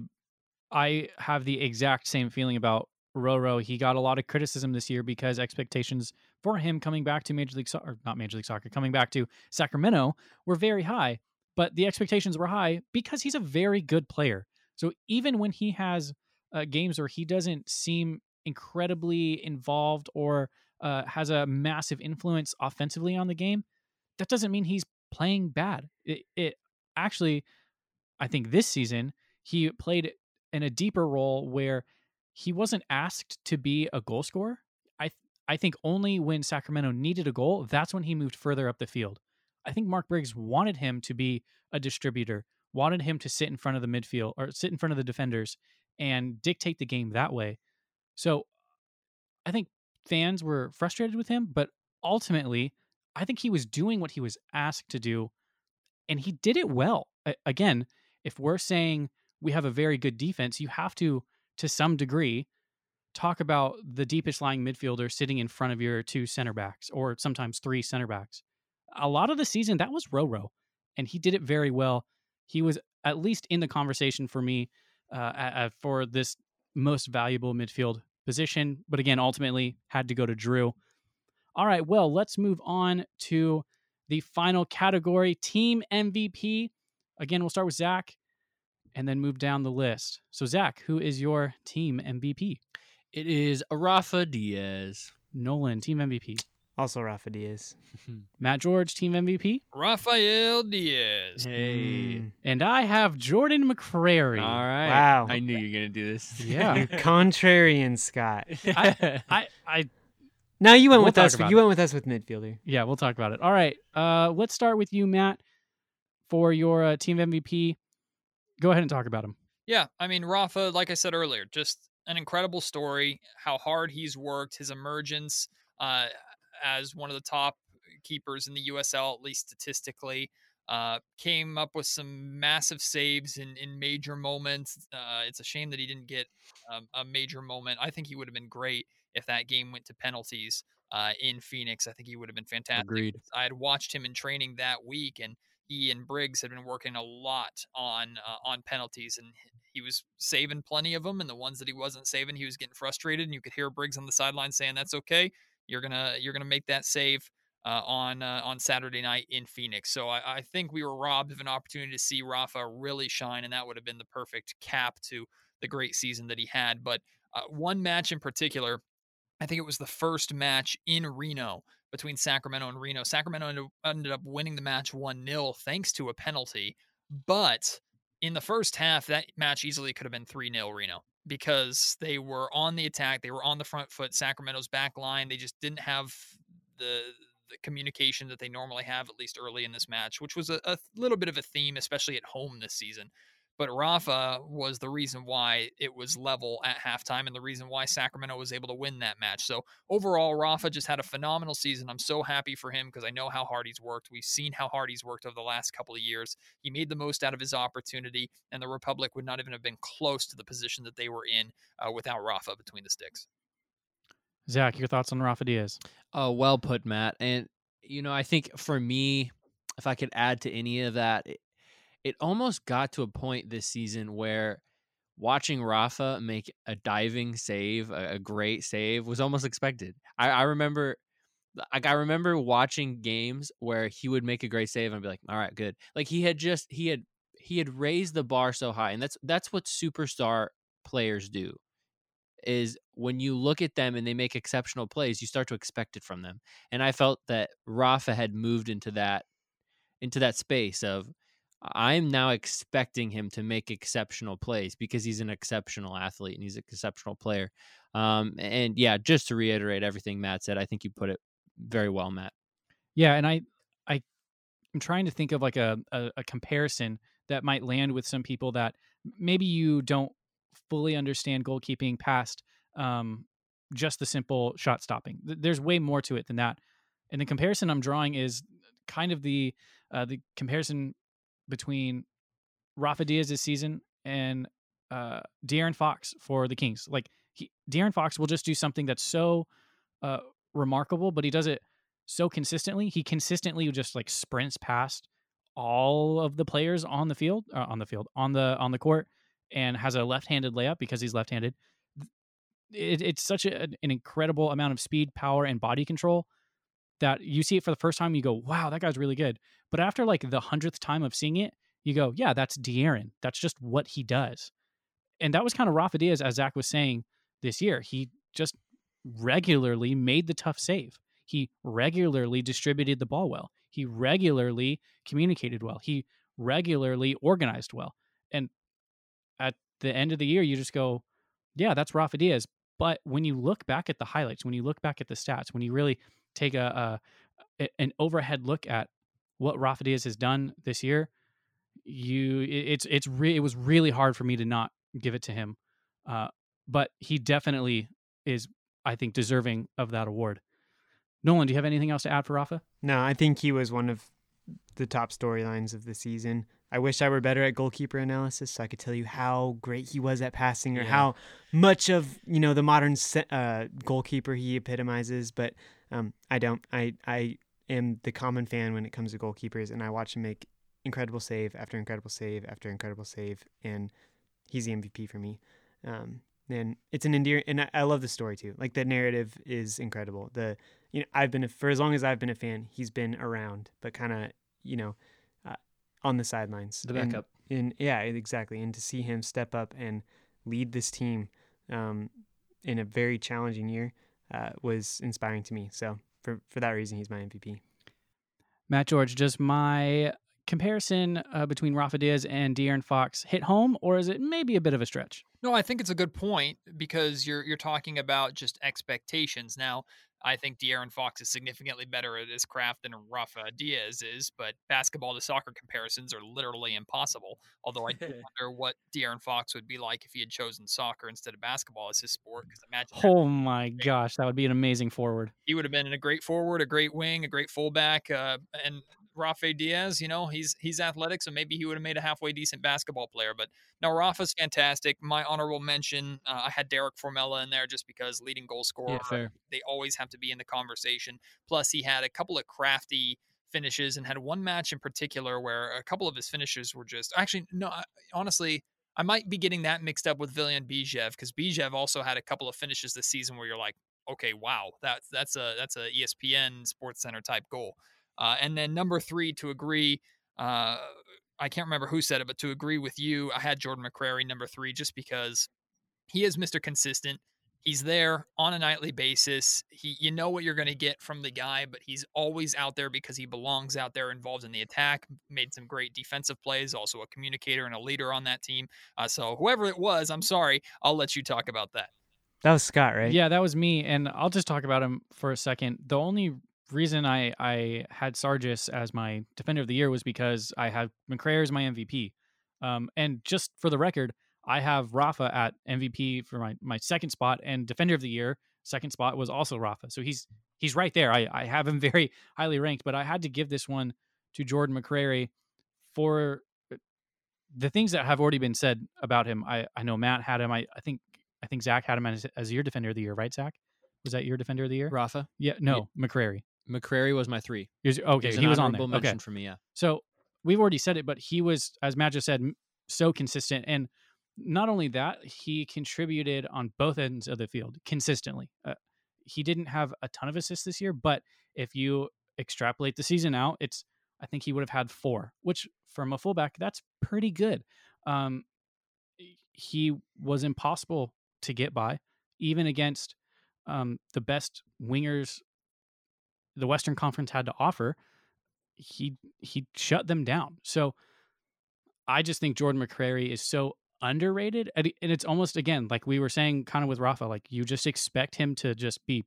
I have the exact same feeling about Roro. He got a lot of criticism this year because expectations for him coming back to Major League Soccer, not Major League Soccer, coming back to Sacramento were very high. But the expectations were high because he's a very good player. So even when he has uh, games where he doesn't seem incredibly involved or uh, has a massive influence offensively on the game, that doesn't mean he's playing bad. It, it actually, I think this season he played in a deeper role where he wasn't asked to be a goal scorer. I I think only when Sacramento needed a goal, that's when he moved further up the field. I think Mark Briggs wanted him to be a distributor, wanted him to sit in front of the midfield or sit in front of the defenders and dictate the game that way. So I think fans were frustrated with him, but ultimately, I think he was doing what he was asked to do, and he did it well. Again, if we're saying we have a very good defense, you have to, to some degree, talk about the deepest lying midfielder sitting in front of your two center backs or sometimes three center backs. A lot of the season, that was Roro, and he did it very well. He was at least in the conversation for me uh, for this most valuable midfield position, but again, ultimately had to go to Drew. All right, well, let's move on to the final category team MVP. Again, we'll start with Zach and then move down the list. So, Zach, who is your team MVP? It is Rafa Diaz. Nolan, team MVP. Also, Rafa Diaz. Matt George, team MVP. Rafael Diaz. Hey. Mm. And I have Jordan McCrary. All right. Wow. I knew you were going to do this. Yeah. Contrarian Scott. I, I, I, No, you went We'll with us. about You it. went with us with midfielder. yeah, we'll talk about it. All right. Uh, let's start with you, Matt, for your uh, team MVP. Go ahead and talk about him. Yeah, I mean Rafa, like I said earlier, just an incredible story. How hard he's worked, his emergence uh, as one of the top keepers in the USL, at least statistically, uh, came up with some massive saves in in major moments. Uh, it's a shame that he didn't get um, a major moment. I think he would have been great if that game went to penalties uh, in Phoenix. I think he would have been fantastic. Agreed. I had watched him in training that week, and he and Briggs had been working a lot on uh, on penalties, and he was saving plenty of them. And the ones that he wasn't saving, he was getting frustrated, and you could hear Briggs on the sideline saying, "That's okay. You're gonna you're gonna make that save." Uh, on uh, on Saturday night in Phoenix, so I, I think we were robbed of an opportunity to see Rafa really shine, and that would have been the perfect cap to the great season that he had. But uh, one match in particular, I think it was the first match in Reno between Sacramento and Reno. Sacramento ended, up winning the match 1 0 thanks to a penalty. But in the first half, that match easily could have been 3 0 Reno because they were on the attack. They were on the front foot. Sacramento's back line, they just didn't have the, the communication that they normally have, at least early in this match, which was a, a little bit of a theme, especially at home this season. But Rafa was the reason why it was level at halftime and the reason why Sacramento was able to win that match. So overall, Rafa just had a phenomenal season. I'm so happy for him because I know how hard he's worked. We've seen how hard he's worked over the last couple of years. He made the most out of his opportunity, and the Republic would not even have been close to the position that they were in uh, without Rafa between the sticks. Zach, your thoughts on Rafa Diaz? Oh, well put, Matt. And you know, I think for me, if I could add to any of that, it, almost got to a point this season where watching Rafa make a diving save, a, a great save, was almost expected. I, I remember like I remember watching games where he would make a great save and be like, all right, good. Like he had just he had he had raised the bar so high. And that's that's what superstar players do. Is when you look at them and they make exceptional plays, you start to expect it from them. And I felt that Rafa had moved into that into that space of I'm now expecting him to make exceptional plays because he's an exceptional athlete and he's an exceptional player. Um, and yeah, just to reiterate everything Matt said, I think you put it very well, Matt. Yeah, and I, I, I'm trying to think of like a, a, a comparison that might land with some people that maybe you don't fully understand goalkeeping past um, just the simple shot stopping. There's way more to it than that. And the comparison I'm drawing is kind of the uh, the comparison between Rafa Diaz's season and uh, De'Aaron Fox for the Kings. Like he, De'Aaron Fox will just do something that's so uh, remarkable, but he does it so consistently. He consistently just like sprints past all of the players on the field, uh, on the field, on the on the court, and has a left-handed layup because he's left-handed. It, it's such a, an incredible amount of speed, power, and body control that you see it for the first time, you go, wow, that guy's really good. But after like the hundredth time of seeing it, you go, yeah, that's De'Aaron. That's just what he does. And that was kind of Rafa Diaz, as Zach was saying this year. He just regularly made the tough save. He regularly distributed the ball well. He regularly communicated well. He regularly organized well. And at the end of the year, you just go, yeah, that's Rafa Diaz. But when you look back at the highlights, when you look back at the stats, when you really take a, a an overhead look at what Rafa Diaz has done this year, you it's it's re- it was really hard for me to not give it to him. Uh, but he definitely is, I think, deserving of that award. Nolan, do you have anything else to add for Rafa? No, I think he was one of the top storylines of the season. I wish I were better at goalkeeper analysis so I could tell you how great he was at passing or Yeah. how much of you know the modern uh, goalkeeper he epitomizes. But um, I don't. I I am the common fan when it comes to goalkeepers, and I watch him make incredible save after incredible save after incredible save, and he's the MVP for me. Um, and it's an endearing, and I, I love the story too. Like the narrative is incredible. The you know I've been a, for as long as I've been a fan, he's been around, but kind of you know uh, on the sidelines. The And- backup. and yeah, exactly. And to see him step up and lead this team um, in a very challenging year uh, was inspiring to me. So for for that reason, he's my MVP. Matt George, just my comparison uh, between Rafa Diaz and De'Aaron Fox hit home, or is it maybe a bit of a stretch? No, I think it's a good point because you're you're talking about just expectations. Now, I think De'Aaron Fox is significantly better at his craft than Rafa Diaz is, but basketball to soccer comparisons are literally impossible. Although I do wonder what De'Aaron Fox would be like if he had chosen soccer instead of basketball as his sport. Because imagine. Oh my gosh, that would be an amazing forward. he would have been a great forward, a great wing, a great fullback, uh, and Rafa Diaz, you know, he's he's athletic, so maybe he would have made a halfway decent basketball player. But no, Rafa's fantastic. My honorable mention, uh, I had Derek Formella in there just because leading goal scorer. Yeah, fair. They always have to be in the conversation. Plus, he had a couple of crafty finishes and had one match in particular where a couple of his finishes were just actually no, I, honestly. I might be getting that mixed up with Villyan Bijev because Bijev also had a couple of finishes this season where you're like, okay, wow, that's that's a that's a ESPN Sports Center type goal. Uh, and then number three, to agree, uh, I can't remember who said it, but to agree with you, I had Jordan McCrary number three just because he is Mr. Consistent. He's there on a nightly basis. He, you know what you're going to get from the guy, but he's always out there because he belongs out there, involved in the attack. Made some great defensive plays. Also a communicator and a leader on that team. Uh, so whoever it was, I'm sorry, I'll let you talk about that. That was Scott, right? Yeah, that was me, and I'll just talk about him for a second. The only reason I I had Sargis as my defender of the year was because I had McCrary as my MVP. Um, and just for the record, I have Rafa at MVP for my my second spot, and Defender of the Year second spot was also Rafa. So he's he's right there. I I have him very highly ranked, but I had to give this one to Jordan McCrary for uh, the things that have already been said about him. I I know Matt had him. I I think I think Zach had him as, as your Defender of the Year, right? Zach, was that your Defender of the Year? Rafa Yeah, no, McCrary. McCrary was my three. Yours- okay, an he was on there. honorable Okay, for me. Yeah, so we've already said it, but he was, as Matt just said, so consistent. And not only that, he contributed on both ends of the field consistently. Uh, he didn't have a ton of assists this year, but if you extrapolate the season out, it's I think he would have had four, which from a fullback, that's pretty good. Um, he was impossible to get by, even against um, the best wingers the Western Conference had to offer. He he shut them down. So I just think Jordan McCrary is so underrated, and it's almost again like we were saying, kind of with Rafa, like you just expect him to just be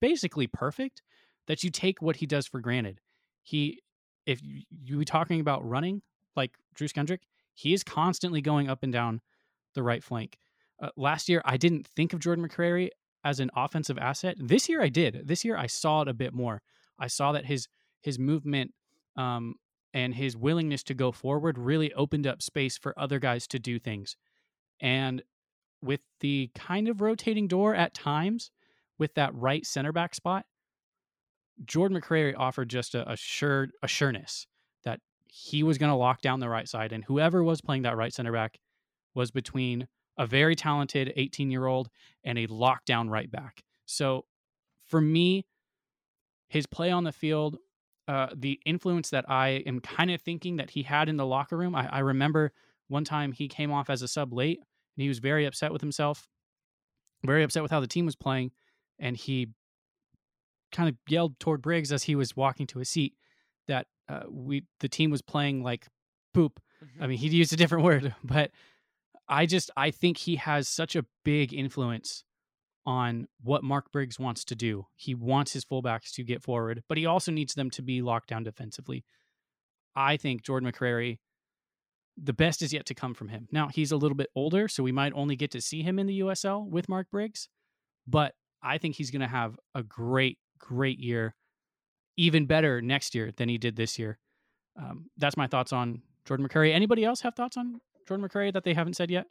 basically perfect. That you take what he does for granted. He, if you, you were talking about running like Drew Skundrich, he is constantly going up and down the right flank. Uh, last year, I didn't think of Jordan McCrary as an offensive asset. This year, I did. This year, I saw it a bit more. I saw that his his movement um, and his willingness to go forward really opened up space for other guys to do things. And with the kind of rotating door at times, with that right center back spot, Jordan McCrary offered just a, a sure a sureness that he was going to lock down the right side, and whoever was playing that right center back was between a very talented 18 year old and a lockdown right back. So for me, his play on the field, uh, the influence that I am kind of thinking that he had in the locker room, I, I remember one time he came off as a sub late and he was very upset with himself, very upset with how the team was playing, and he kind of yelled toward Briggs as he was walking to his seat that uh, we the team was playing like poop. I mean, he used a different word, but I just I think he has such a big influence on what Mark Briggs wants to do. He wants his fullbacks to get forward, but he also needs them to be locked down defensively. I think Jordan McCrary, the best is yet to come from him. Now he's a little bit older, so we might only get to see him in the USL with Mark Briggs, but I think he's going to have a great, great year, even better next year than he did this year. Um, that's my thoughts on Jordan McCrary. Anybody else have thoughts on Jordan McCrary that they haven't said yet?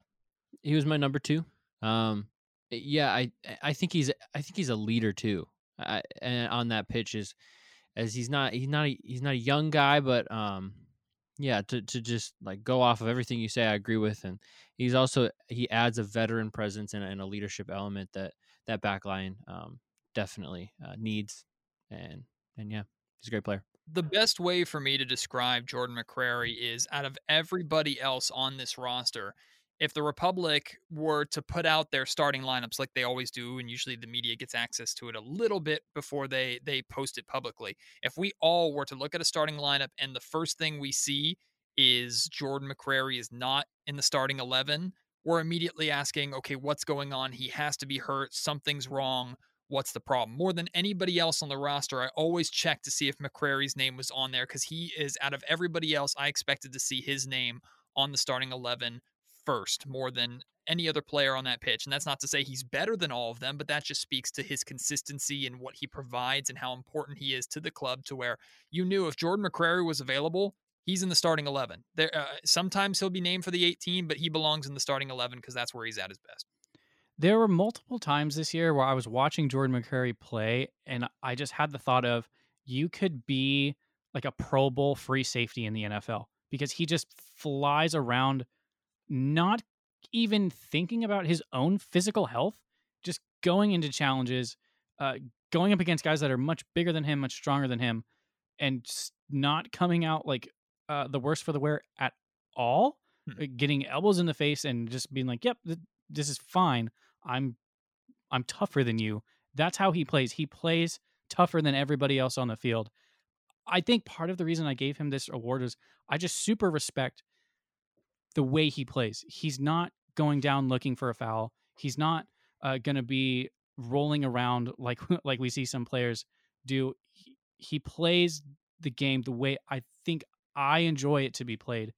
he was my number two. Um, yeah, I I think he's I think he's a leader too. I, and on that pitch is as he's not he's not a, he's not a young guy, but um, yeah, to to just like go off of everything you say, I agree with, and he's also he adds a veteran presence and, and a leadership element that that back line um definitely uh, needs, and and yeah, he's a great player. The best way for me to describe Jordan McCrary is out of everybody else on this roster, if the Republic were to put out their starting lineups like they always do, and usually the media gets access to it a little bit before they they post it publicly. If we all were to look at a starting lineup and the first thing we see is Jordan McCrary is not in the starting eleven, we're immediately asking, okay, what's going on? He has to be hurt. Something's wrong what's the problem. More than anybody else on the roster, I always check to see if McCrary's name was on there because he is out of everybody else. I expected to see his name on the starting 11 first, more than any other player on that pitch. And that's not to say he's better than all of them, but that just speaks to his consistency and what he provides and how important he is to the club to where you knew if Jordan McCrary was available, he's in the starting 11. There, uh, sometimes he'll be named for the 18, but he belongs in the starting 11 because that's where he's at his best. There were multiple times this year where I was watching Jordan McCrary play, and I just had the thought of you could be like a Pro Bowl free safety in the NFL because he just flies around, not even thinking about his own physical health, just going into challenges, uh, going up against guys that are much bigger than him, much stronger than him, and just not coming out like uh, the worst for the wear at all. Hmm. Uh, Getting elbows in the face and just being like, "Yep, th- this is fine. I'm I'm tougher than you. That's how he plays. He plays tougher than everybody else on the field. I think part of the reason I gave him this award is I just super respect the way he plays. He's not going down looking for a foul. He's not uh, going to be rolling around like like we see some players do. He, he plays the game the way I think I enjoy it to be played.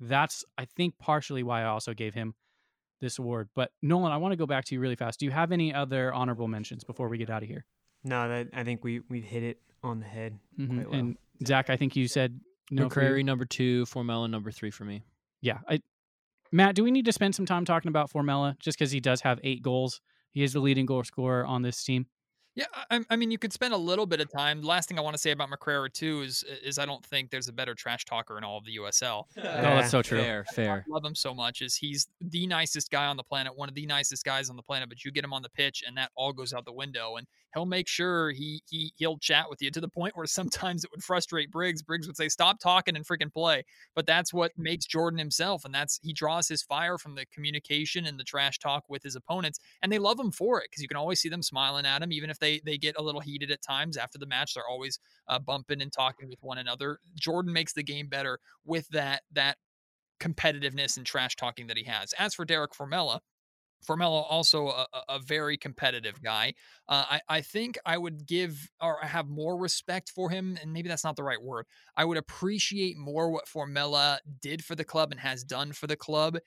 That's I think partially why I also gave him this award. But Nolan, I want to go back to you really fast. Do you have any other honorable mentions before we get out of here? No, that I think we we've hit it on the head. Mhm. Quite well. And Zach, I think you said no. for. McCrary number two, Formella number three for me. Yeah. I, Matt, do we need to spend some time talking about Formella just because he does have eight goals? He is the leading goal scorer on this team. Yeah, I, I mean, you could spend a little bit of time. The last thing I want to say about McCrary too is is I don't think there's a better trash talker in all of the USL. Oh, that's so true. Fair, fair. love him so much is he's the nicest guy on the planet, one of the nicest guys on the planet. But you get him on the pitch, and that all goes out the window. And he'll make sure he he he'll chat with you to the point where sometimes it would frustrate Briggs. Briggs would say, "Stop talking and freaking play." But that's what makes Jordan himself, and that's he draws his fire from the communication and the trash talk with his opponents, and they love him for it because you can always see them smiling at him, even if they they get a little heated at times after the match. They're always uh, bumping and talking with one another. Jordan makes the game better with that that competitiveness and trash talking that he has. As for Derek Formella, Formella also a, a- a very competitive guy. Uh, I, I think I would give or have more respect for him, and maybe that's not the right word. I would appreciate more what Formella did for the club and has done for the club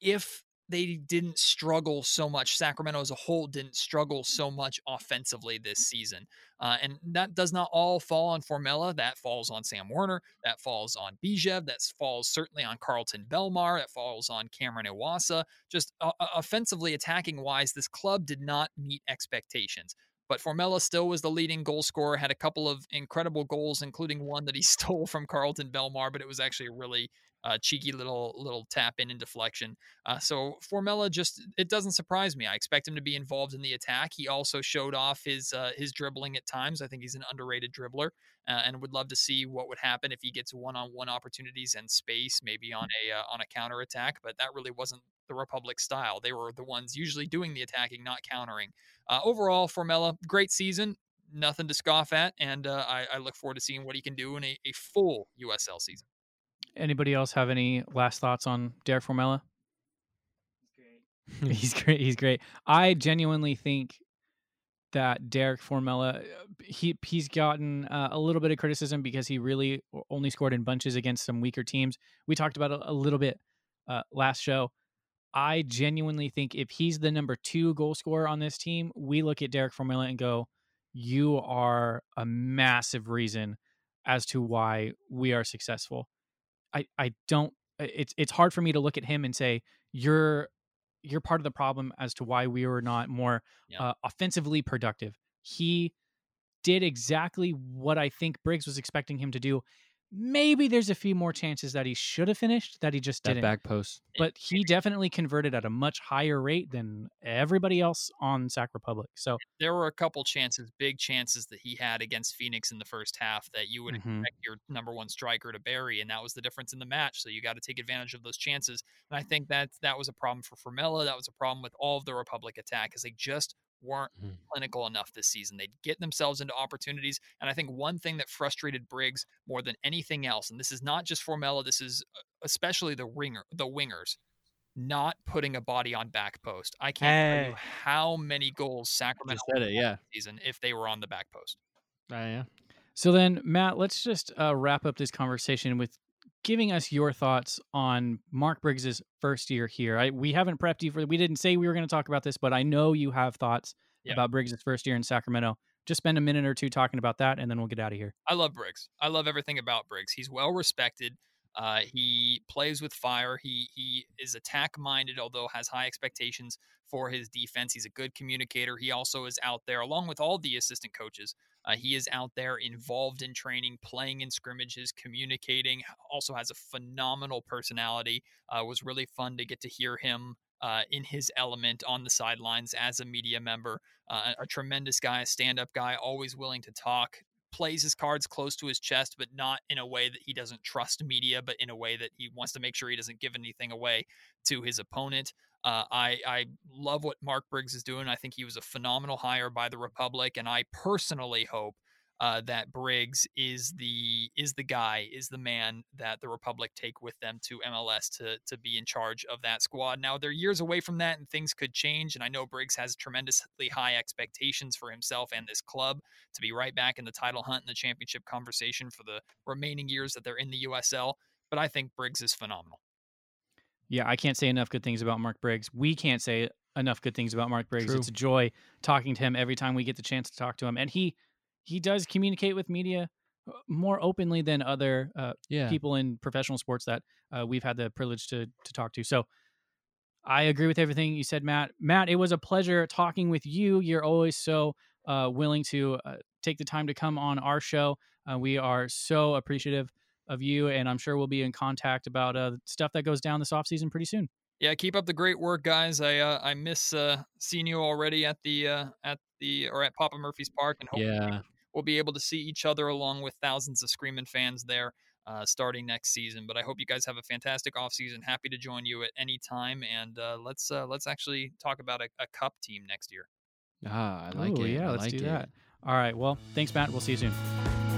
if they didn't struggle so much. Sacramento as a whole didn't struggle so much offensively this season. Uh, and that does not all fall on Formella. That falls on Sam Werner. That falls on Bijev. That falls certainly on Carlton Belmar. That falls on Cameron Iwasa. Just uh, uh, offensively, attacking wise, this club did not meet expectations. But Formella still was the leading goal scorer, had a couple of incredible goals, including one that he stole from Carlton Belmar, but it was actually a really uh, cheeky little little tap in and deflection. Uh, so Formella just it doesn't surprise me. I expect him to be involved in the attack. He also showed off his uh, his dribbling at times. I think he's an underrated dribbler, uh, and would love to see what would happen if he gets one on one opportunities and space, maybe on a uh, on a counter attack. But that really wasn't the Republic style. They were the ones usually doing the attacking, not countering. Uh, overall, Formella, great season. Nothing to scoff at, and I, I look forward to seeing what he can do in a, a full USL season. Anybody else have any last thoughts on Derek Formella? He's great. He's great. He's great. I genuinely think that Derek Formella, uh, he he's gotten uh, a little bit of criticism because he really only scored in bunches against some weaker teams. We talked about it a little bit uh, last show. I genuinely think if he's the number two goal scorer on this team, we look at Derek Formella and go, "You are a massive reason as to why we are successful." I I don't. It's it's hard for me to look at him and say you're you're part of the problem as to why we were not more Yeah. uh, offensively productive. He did exactly what I think Briggs was expecting him to do. Maybe there's a few more chances that he should have finished that he just That didn't. back post. but he definitely converted at a much higher rate than everybody else on Sac Republic. So There were a couple chances, big chances that he had against Phoenix in the first half that you would Mhm. expect your number one striker to bury, and that was the difference in the match. So you got to take advantage of those chances. And I think that that was a problem for Formella. That was a problem with all of the Republic attack, because they just weren't Mhm. clinical enough this season. They'd get themselves into opportunities. And I think one thing that frustrated Briggs more than anything else, and this is not just Formella, this is uh, especially the ringer, the wingers, not putting a body on back post. I can't tell you how many goals Sacramento said it, yeah. season if they were on the back post. Uh, yeah. So then, Matt, let's just uh, wrap up this conversation with giving us your thoughts on Mark Briggs's first year here. I, we haven't prepped you for. We didn't say we were going to talk about this, but I know you have thoughts about Briggs's first year in Sacramento. Just spend a minute or two talking about that, and then we'll get out of here. I love Briggs. I love everything about Briggs. He's well respected. Uh, he plays with fire. He he is attack minded, although has high expectations for his defense. He's a good communicator. He also is out there, along with all the assistant coaches. Uh, he is out there involved in training, playing in scrimmages, communicating. Also has a phenomenal personality. Uh, was really fun to get to hear him uh, in his element on the sidelines as a media member. Uh, a tremendous guy, a stand up guy, always willing to talk, plays his cards close to his chest, but not in a way that he doesn't trust media, but in a way that he wants to make sure he doesn't give anything away to his opponent. Uh, I I love what Mark Briggs is doing. I think he was a phenomenal hire by the Republic, and I personally hope uh, that Briggs is the is the guy, is the man that the Republic take with them to MLS to to be in charge of that squad. Now they're years away from that, and things could change. And I know Briggs has tremendously high expectations for himself and this club to be right back in the title hunt and the championship conversation for the remaining years that they're in the USL. But I think Briggs is phenomenal. Yeah, I can't say enough good things about Mark Briggs. We can't say enough good things about Mark Briggs. True. It's a joy talking to him every time we get the chance to talk to him, and he he does communicate with media uh, more openly than other uh, Yeah. people in professional sports that uh, we've had the privilege to to talk to. So I agree with everything you said, Matt. Matt, it was a pleasure talking with you. You're always so uh, willing to uh, take the time to come on our show. Uh, we are so appreciative of you, and I'm sure we'll be in contact about uh, stuff that goes down this offseason pretty soon. Yeah, keep up the great work, guys. I uh, I miss uh, seeing you already at the uh, at the or at Papa Murphy's Park, and hopefully Yeah. We'll be able to see each other along with thousands of screaming fans there uh, starting next season. But I hope you guys have a fantastic offseason. Happy to join you at any time, and uh, let's uh, let's actually talk about a, a cup team next year. Ah, I like Ooh, it. Yeah, I let's like do it. that. All right. Well, thanks, Matt. We'll see you soon.